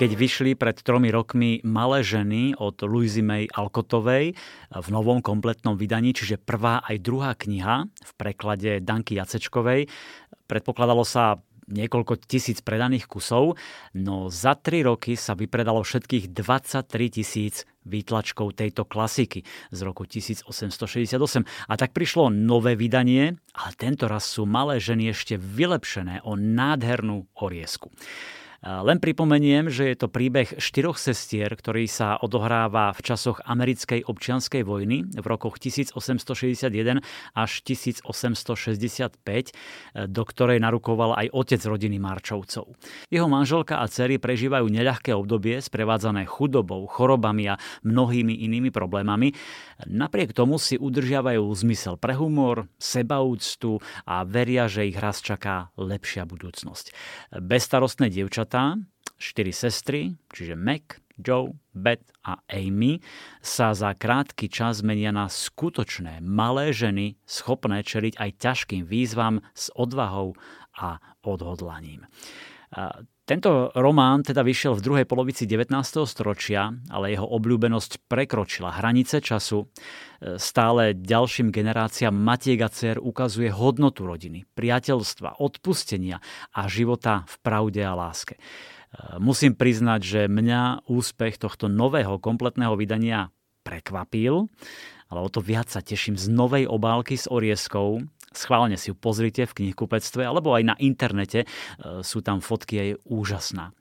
keď vyšli pred tromi rokmi Malé ženy od Louisy May Alcottovej v novom kompletnom vydaní, čiže prvá aj druhá kniha v preklade Danky Jacečkovej. Predpokladalo sa niekoľko tisíc predaných kusov, no za tri roky sa vypredalo všetkých 23 tisíc výtlačkov tejto klasiky z roku 1868. A tak prišlo nové vydanie, ale tento raz sú malé ženy ešte vylepšené o nádhernú oriesku. Len pripomeniem, že je to príbeh štyroch sestier, ktorý sa odohráva v časoch americkej občianskej vojny v rokoch 1861 až 1865, do ktorej narukoval aj otec rodiny Marčovcov. Jeho manželka a dcery prežívajú neľahké obdobie sprevádzané chudobou, chorobami a mnohými inými problémami. Napriek tomu si udržiavajú zmysel pre humor, sebaúctu a veria, že ich raz čaká lepšia budúcnosť. Bezstarostné dievčatá dievčatá, štyri sestry, čiže Mac, Joe, Beth a Amy, sa za krátky čas menia na skutočné malé ženy, schopné čeliť aj ťažkým výzvam s odvahou a odhodlaním. Tento román teda vyšiel v druhej polovici 19. storočia, ale jeho obľúbenosť prekročila hranice času. Stále ďalším generáciám matiek a dcer ukazuje hodnotu rodiny, priateľstva, odpustenia a života v pravde a láske. Musím priznať, že mňa úspech tohto nového kompletného vydania prekvapil, ale o to viac sa teším z novej obálky s orieskou, Schválne si ju pozrite v knihkupectve alebo aj na internete, e, sú tam fotky aj úžasná.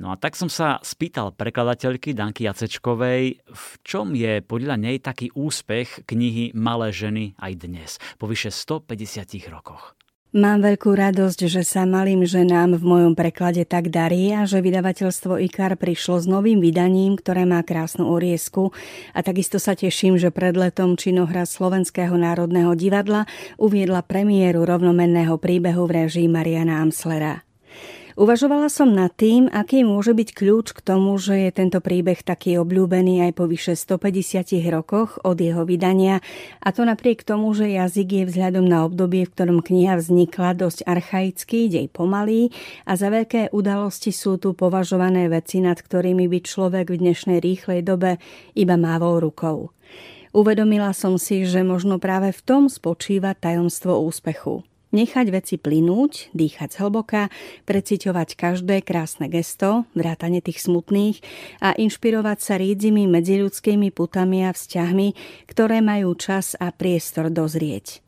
No a tak som sa spýtal prekladateľky Danky Jacečkovej, v čom je podľa nej taký úspech knihy Malé ženy aj dnes, po vyše 150 rokoch. Mám veľkú radosť, že sa malým ženám v mojom preklade tak darí a že vydavateľstvo IKAR prišlo s novým vydaním, ktoré má krásnu oriesku a takisto sa teším, že pred letom činohra Slovenského národného divadla uviedla premiéru rovnomenného príbehu v režii Mariana Amslera. Uvažovala som nad tým, aký môže byť kľúč k tomu, že je tento príbeh taký obľúbený aj po vyše 150 rokoch od jeho vydania a to napriek tomu, že jazyk je vzhľadom na obdobie, v ktorom kniha vznikla, dosť archaický, dej pomalý a za veľké udalosti sú tu považované veci, nad ktorými by človek v dnešnej rýchlej dobe iba mávol rukou. Uvedomila som si, že možno práve v tom spočíva tajomstvo úspechu. Nechať veci plynúť, dýchať zhlboka, preciťovať každé krásne gesto, vrátane tých smutných a inšpirovať sa rídzimi medziľudskými putami a vzťahmi, ktoré majú čas a priestor dozrieť.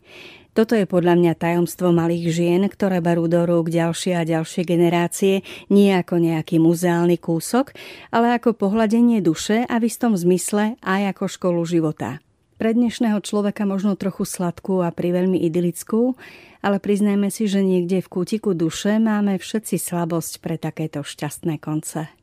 Toto je podľa mňa tajomstvo malých žien, ktoré berú do rúk ďalšie a ďalšie generácie nie ako nejaký muzeálny kúsok, ale ako pohľadenie duše a v istom zmysle aj ako školu života. Pre dnešného človeka možno trochu sladkú a priveľmi idylickú, ale priznajme si, že niekde v kútiku duše máme všetci slabosť pre takéto šťastné konce.